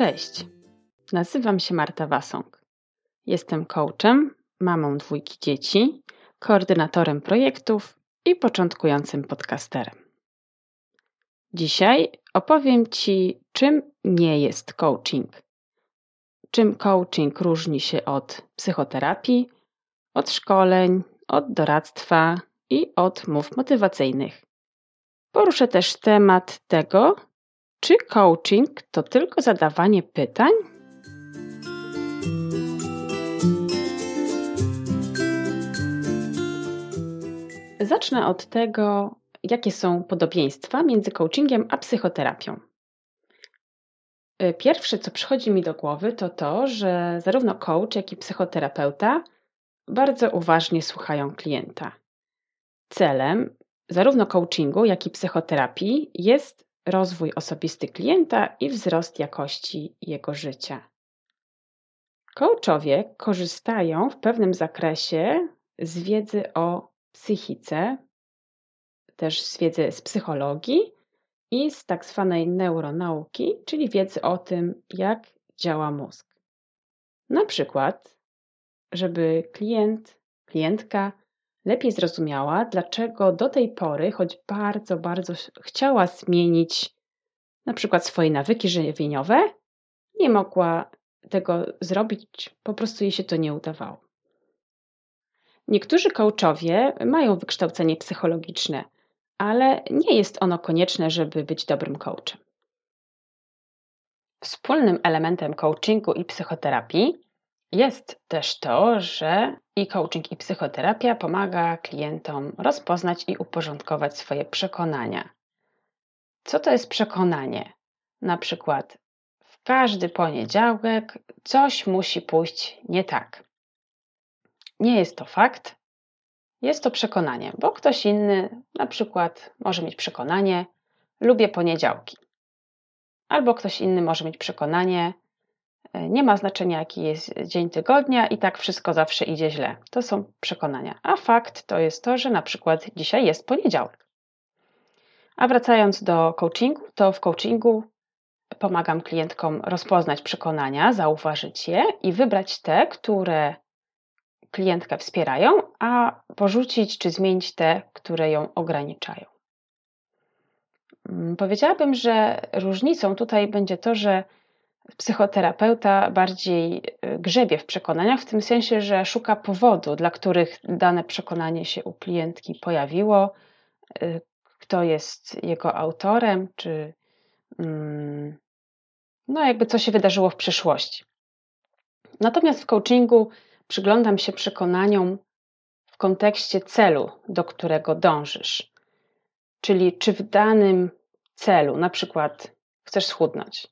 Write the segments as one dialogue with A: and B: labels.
A: Cześć, nazywam się Marta Wasąg. Jestem coachem, mamą dwójki dzieci, koordynatorem projektów i początkującym podcasterem. Dzisiaj opowiem Ci, czym nie jest coaching. Czym coaching różni się od psychoterapii, od szkoleń, od doradztwa i od mów motywacyjnych. Poruszę też temat tego, czy coaching to tylko zadawanie pytań? Zacznę od tego, jakie są podobieństwa między coachingiem a psychoterapią. Pierwsze, co przychodzi mi do głowy, to to, że zarówno coach, jak i psychoterapeuta bardzo uważnie słuchają klienta. Celem zarówno coachingu, jak i psychoterapii jest rozwój osobisty klienta i wzrost jakości jego życia. Coachowie korzystają w pewnym zakresie z wiedzy o psychice, też z wiedzy z psychologii i z tak zwanej neuronauki, czyli wiedzy o tym, jak działa mózg. Na przykład, żeby klient, klientka lepiej zrozumiała, dlaczego do tej pory, choć bardzo, bardzo chciała zmienić na przykład swoje nawyki żywieniowe, nie mogła tego zrobić, po prostu jej się to nie udawało. Niektórzy coachowie mają wykształcenie psychologiczne, ale nie jest ono konieczne, żeby być dobrym coachem. Wspólnym elementem coachingu i psychoterapii jest też to, że i coaching, i psychoterapia pomaga klientom rozpoznać i uporządkować swoje przekonania. Co to jest przekonanie? Na przykład, w każdy poniedziałek coś musi pójść nie tak. Nie jest to fakt, jest to przekonanie, bo ktoś inny na przykład może mieć przekonanie, lubię poniedziałki. Albo ktoś inny może mieć przekonanie, nie ma znaczenia, jaki jest dzień tygodnia, i tak wszystko zawsze idzie źle. To są przekonania. A fakt to jest to, że na przykład dzisiaj jest poniedziałek. A wracając do coachingu, to w coachingu pomagam klientkom rozpoznać przekonania, zauważyć je i wybrać te, które klientkę wspierają, a porzucić czy zmienić te, które ją ograniczają. Mm, powiedziałabym, że różnicą tutaj będzie to, że psychoterapeuta bardziej y, grzebie w przekonaniach, w tym sensie, że szuka powodu, dla których dane przekonanie się u klientki pojawiło, y, kto jest jego autorem, czy mm, no jakby co się wydarzyło w przeszłości. Natomiast w coachingu przyglądam się przekonaniom w kontekście celu, do którego dążysz. Czyli czy w danym celu, na przykład chcesz schudnąć,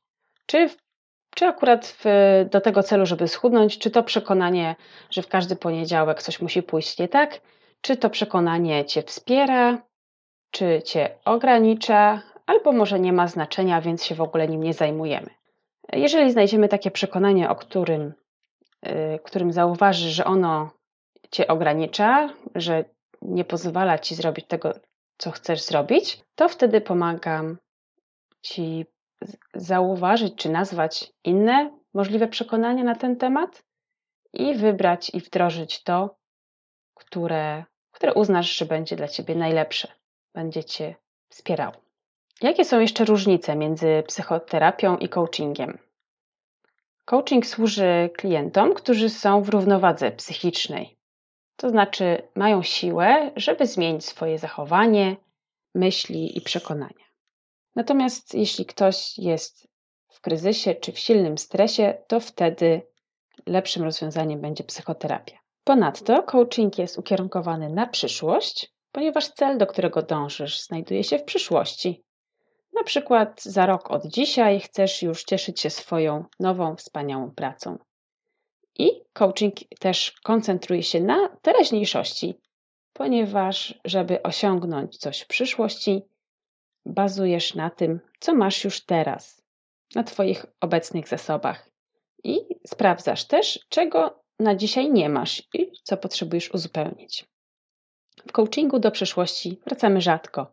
A: czy w czy akurat w, do tego celu, żeby schudnąć, czy to przekonanie, że w każdy poniedziałek coś musi pójść nie tak, czy to przekonanie cię wspiera, czy cię ogranicza, albo może nie ma znaczenia, więc się w ogóle nim nie zajmujemy. Jeżeli znajdziemy takie przekonanie, o którym, yy, którym zauważysz, że ono cię ogranicza, że nie pozwala ci zrobić tego, co chcesz zrobić, to wtedy pomagam ci zauważyć czy nazwać inne możliwe przekonania na ten temat i wybrać i wdrożyć to, które, które uznasz, że będzie dla ciebie najlepsze, będzie cię wspierało. Jakie są jeszcze różnice między psychoterapią i coachingiem? Coaching służy klientom, którzy są w równowadze psychicznej, to znaczy mają siłę, żeby zmienić swoje zachowanie, myśli i przekonania. Natomiast jeśli ktoś jest w kryzysie czy w silnym stresie, to wtedy lepszym rozwiązaniem będzie psychoterapia. Ponadto coaching jest ukierunkowany na przyszłość, ponieważ cel, do którego dążysz, znajduje się w przyszłości. Na przykład za rok od dzisiaj chcesz już cieszyć się swoją nową, wspaniałą pracą. I coaching też koncentruje się na teraźniejszości, ponieważ żeby osiągnąć coś w przyszłości, bazujesz na tym, co masz już teraz, na Twoich obecnych zasobach i sprawdzasz też, czego na dzisiaj nie masz i co potrzebujesz uzupełnić. W coachingu do przeszłości wracamy rzadko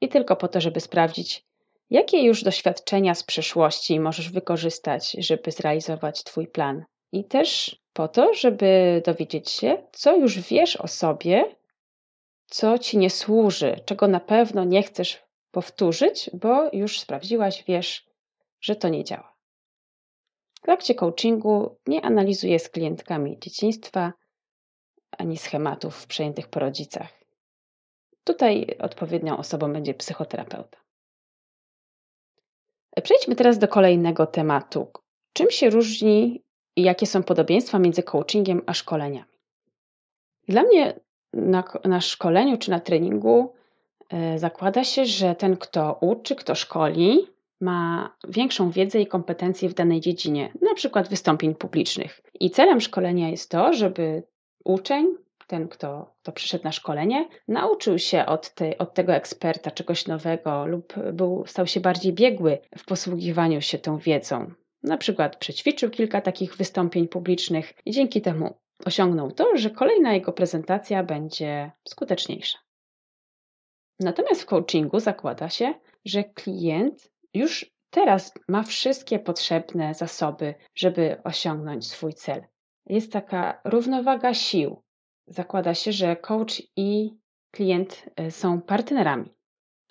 A: i tylko po to, żeby sprawdzić, Jakie już doświadczenia z przeszłości możesz wykorzystać, żeby zrealizować Twój plan? I też po to, żeby dowiedzieć się, co już wiesz o sobie, co ci nie służy, czego na pewno nie chcesz powtórzyć, bo już sprawdziłaś, wiesz, że to nie działa. W trakcie coachingu nie analizuję z klientkami dzieciństwa ani schematów przejętych po rodzicach. Tutaj odpowiednią osobą będzie psychoterapeuta. Przejdźmy teraz do kolejnego tematu. Czym się różni i jakie są podobieństwa między coachingiem a szkoleniami? Dla mnie na, na szkoleniu czy na treningu zakłada się, że ten, kto uczy, kto szkoli, ma większą wiedzę i kompetencje w danej dziedzinie, na przykład wystąpień publicznych. I celem szkolenia jest to, żeby uczeń, ten, kto, kto przyszedł na szkolenie, nauczył się od, tej, od tego eksperta czegoś nowego lub był, stał się bardziej biegły w posługiwaniu się tą wiedzą. Na przykład przećwiczył kilka takich wystąpień publicznych i dzięki temu osiągnął to, że kolejna jego prezentacja będzie skuteczniejsza. Natomiast w coachingu zakłada się, że klient już teraz ma wszystkie potrzebne zasoby, żeby osiągnąć swój cel. Jest taka równowaga sił. Zakłada się, że coach i klient e, są partnerami.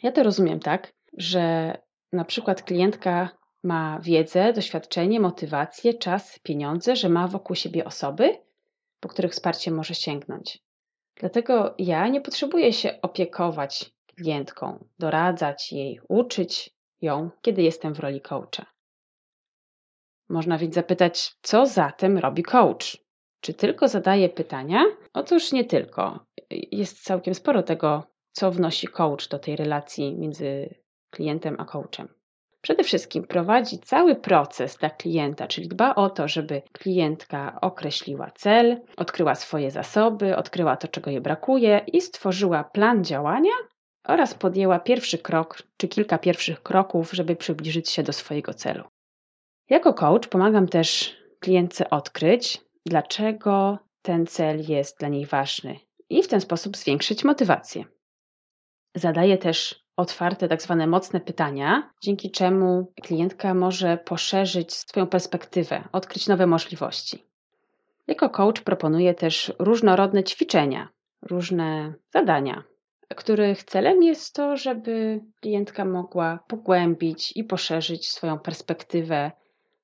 A: Ja to rozumiem tak, że na przykład klientka ma wiedzę, doświadczenie, motywację, czas, pieniądze, że ma wokół siebie osoby, po których wsparcie może sięgnąć. Dlatego ja nie potrzebuję się opiekować klientką, doradzać jej, uczyć ją, kiedy jestem w roli coacha. Można więc zapytać, co zatem robi coach? Czy tylko zadaje pytania? Otóż nie tylko. Jest całkiem sporo tego, co wnosi coach do tej relacji między klientem a coachem. Przede wszystkim prowadzi cały proces dla klienta, czyli dba o to, żeby klientka określiła cel, odkryła swoje zasoby, odkryła to, czego jej brakuje i stworzyła plan działania oraz podjęła pierwszy krok czy kilka pierwszych kroków, żeby przybliżyć się do swojego celu. Jako coach pomagam też klientce odkryć, dlaczego ten cel jest dla niej ważny i w ten sposób zwiększyć motywację. Zadaję też otwarte, tak zwane mocne pytania, dzięki czemu klientka może poszerzyć swoją perspektywę, odkryć nowe możliwości. Jako coach proponuję też różnorodne ćwiczenia, różne zadania, których celem jest to, żeby klientka mogła pogłębić i poszerzyć swoją perspektywę,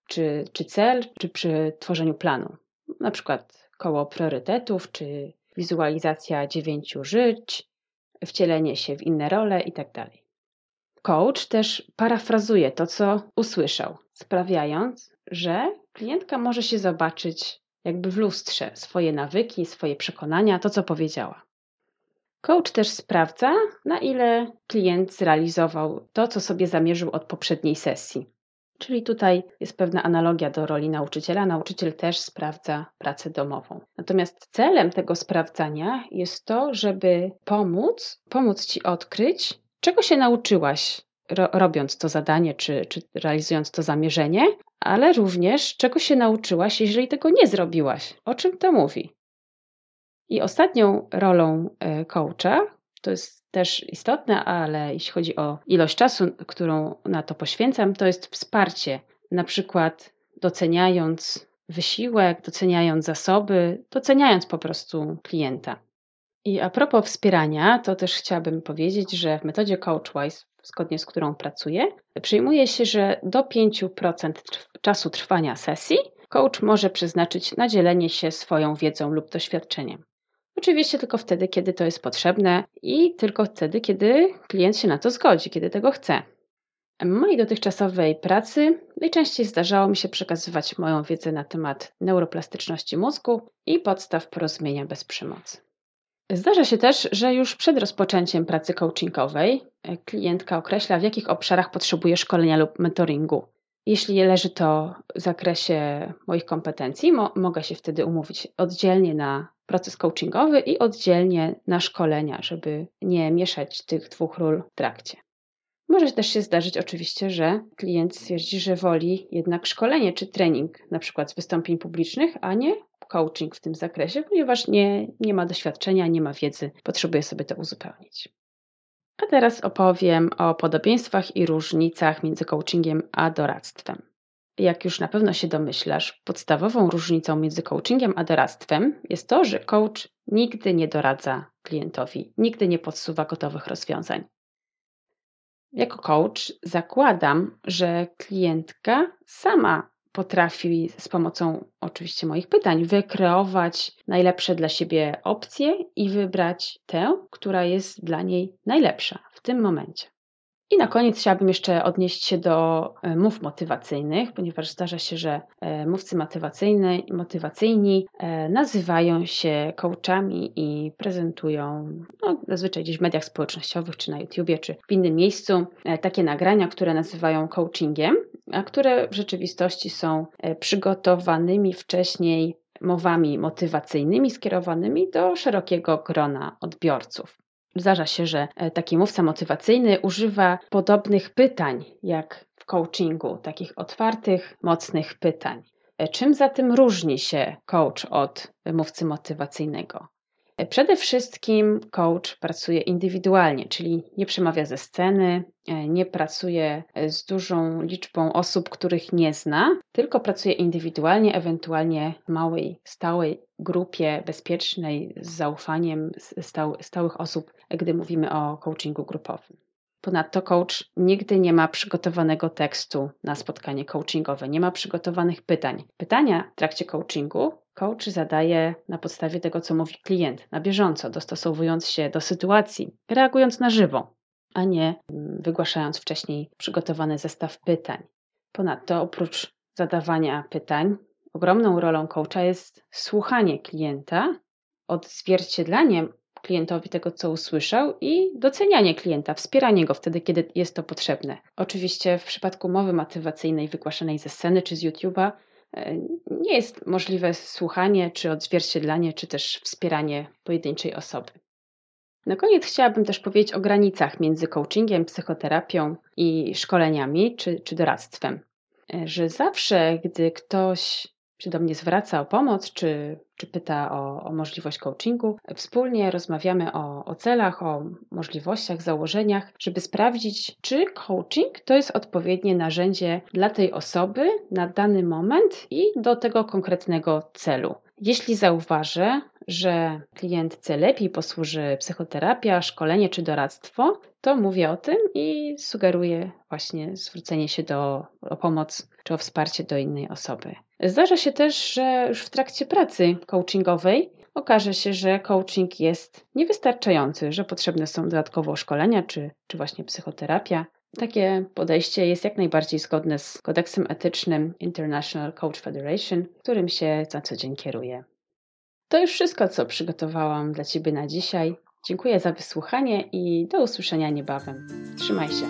A: czy, czy cel, czy przy tworzeniu planu. Na przykład koło priorytetów, czy wizualizacja dziewięciu żyć, wcielenie się w inne role itd. Tak Coach też parafrazuje to, co usłyszał, sprawiając, że klientka może się zobaczyć jakby w lustrze swoje nawyki, swoje przekonania, to co powiedziała. Coach też sprawdza, na ile klient zrealizował to, co sobie zamierzył od poprzedniej sesji. Czyli tutaj jest pewna analogia do roli nauczyciela. Nauczyciel też sprawdza pracę domową. Natomiast celem tego sprawdzania jest to, żeby pomóc, pomóc ci odkryć, czego się nauczyłaś, ro, robiąc to zadanie czy, czy realizując to zamierzenie, ale również czego się nauczyłaś, jeżeli tego nie zrobiłaś. O czym to mówi? I ostatnią rolą e, coacha, to jest też istotne, ale jeśli chodzi o ilość czasu, którą na to poświęcam, to jest wsparcie. Na przykład doceniając wysiłek, doceniając zasoby, doceniając po prostu klienta. I a propos wspierania, to też chciałabym powiedzieć, że w metodzie CoachWise, zgodnie z którą pracuję, przyjmuje się, że do 5% czasu trwania sesji coach może przeznaczyć na dzielenie się swoją wiedzą lub doświadczeniem. Oczywiście tylko wtedy, kiedy to jest potrzebne i tylko wtedy, kiedy klient się na to zgodzi, kiedy tego chce. W mojej dotychczasowej pracy najczęściej zdarzało mi się przekazywać moją wiedzę na temat neuroplastyczności mózgu i podstaw porozumienia bez przemocy. Zdarza się też, że już przed rozpoczęciem pracy coachingowej klientka określa, w jakich obszarach potrzebuje szkolenia lub mentoringu. Jeśli leży to w zakresie moich kompetencji, mo mogę się wtedy umówić oddzielnie na proces coachingowy i oddzielnie na szkolenia, żeby nie mieszać tych dwóch ról w trakcie. Może też się zdarzyć oczywiście, że klient stwierdzi, że woli jednak szkolenie czy trening, na przykład z wystąpień publicznych, a nie coaching w tym zakresie, ponieważ nie, nie ma doświadczenia, nie ma wiedzy, potrzebuje sobie to uzupełnić. A teraz opowiem o podobieństwach i różnicach między coachingiem a doradztwem. Jak już na pewno się domyślasz, podstawową różnicą między coachingiem a doradztwem jest to, że coach nigdy nie doradza klientowi, nigdy nie podsuwa gotowych rozwiązań. Jako coach zakładam, że klientka sama potrafi z pomocą oczywiście moich pytań wykreować najlepsze dla siebie opcje i wybrać tę, która jest dla niej najlepsza w tym momencie. I na koniec chciałabym jeszcze odnieść się do e, mów motywacyjnych, ponieważ zdarza się, że e, mówcy motywacyjni, motywacyjni e, nazywają się coachami i prezentują no, zazwyczaj gdzieś w mediach społecznościowych, czy na YouTubie, czy w innym miejscu takie nagrania, które nazywają coachingiem, a które w rzeczywistości są przygotowanymi wcześniej mowami motywacyjnymi skierowanymi do szerokiego grona odbiorców. Zdarza się, że e, taki mówca motywacyjny używa podobnych pytań jak w coachingu, takich otwartych, mocnych pytań. E, czym zatem różni się coach od mówcy motywacyjnego? Przede wszystkim coach pracuje indywidualnie, czyli nie przemawia ze sceny, e, nie pracuje z dużą liczbą osób, których nie zna, tylko pracuje indywidualnie, ewentualnie w małej, stałej grupie bezpiecznej, z zaufaniem stałych osób, gdy mówimy o coachingu grupowym. Ponadto coach nigdy nie ma przygotowanego tekstu na spotkanie coachingowe, nie ma przygotowanych pytań. Pytania w trakcie coachingu coach zadaje na podstawie tego, co mówi klient, na bieżąco, dostosowując się do sytuacji, reagując na żywo, a nie mm, wygłaszając wcześniej przygotowany zestaw pytań. Ponadto oprócz zadawania pytań, ogromną rolą coacha jest słuchanie klienta, odzwierciedlanie klientowi tego, co usłyszał i docenianie klienta, wspieranie go wtedy, kiedy jest to potrzebne. Oczywiście w przypadku mowy motywacyjnej wygłaszanej ze sceny czy z YouTube'a nie jest możliwe słuchanie, czy odzwierciedlanie, czy też wspieranie pojedynczej osoby. Na koniec chciałabym też powiedzieć o granicach między coachingiem, psychoterapią i szkoleniami czy, czy doradztwem. E, że zawsze, gdy ktoś się do mnie zwraca o pomoc, czy, czy pyta o, o możliwość coachingu. Wspólnie rozmawiamy o, o celach, o możliwościach, założeniach, żeby sprawdzić, czy coaching to jest odpowiednie narzędzie dla tej osoby na dany moment i do tego konkretnego celu. Jeśli zauważę, że klientce lepiej posłuży psychoterapia, szkolenie czy doradztwo, to mówię o tym i sugeruję właśnie zwrócenie się do, o pomoc czy o wsparcie do innej osoby. Zdarza się też, że już w trakcie pracy coachingowej okaże się, że coaching jest niewystarczający, że potrzebne są dodatkowo szkolenia czy, czy właśnie psychoterapia. Takie podejście jest jak najbardziej zgodne z kodeksem etycznym International Coach Federation, którym się na co dzień kieruję. To już wszystko, co przygotowałam dla Ciebie na dzisiaj. Dziękuję za wysłuchanie i do usłyszenia niebawem. Trzymaj się.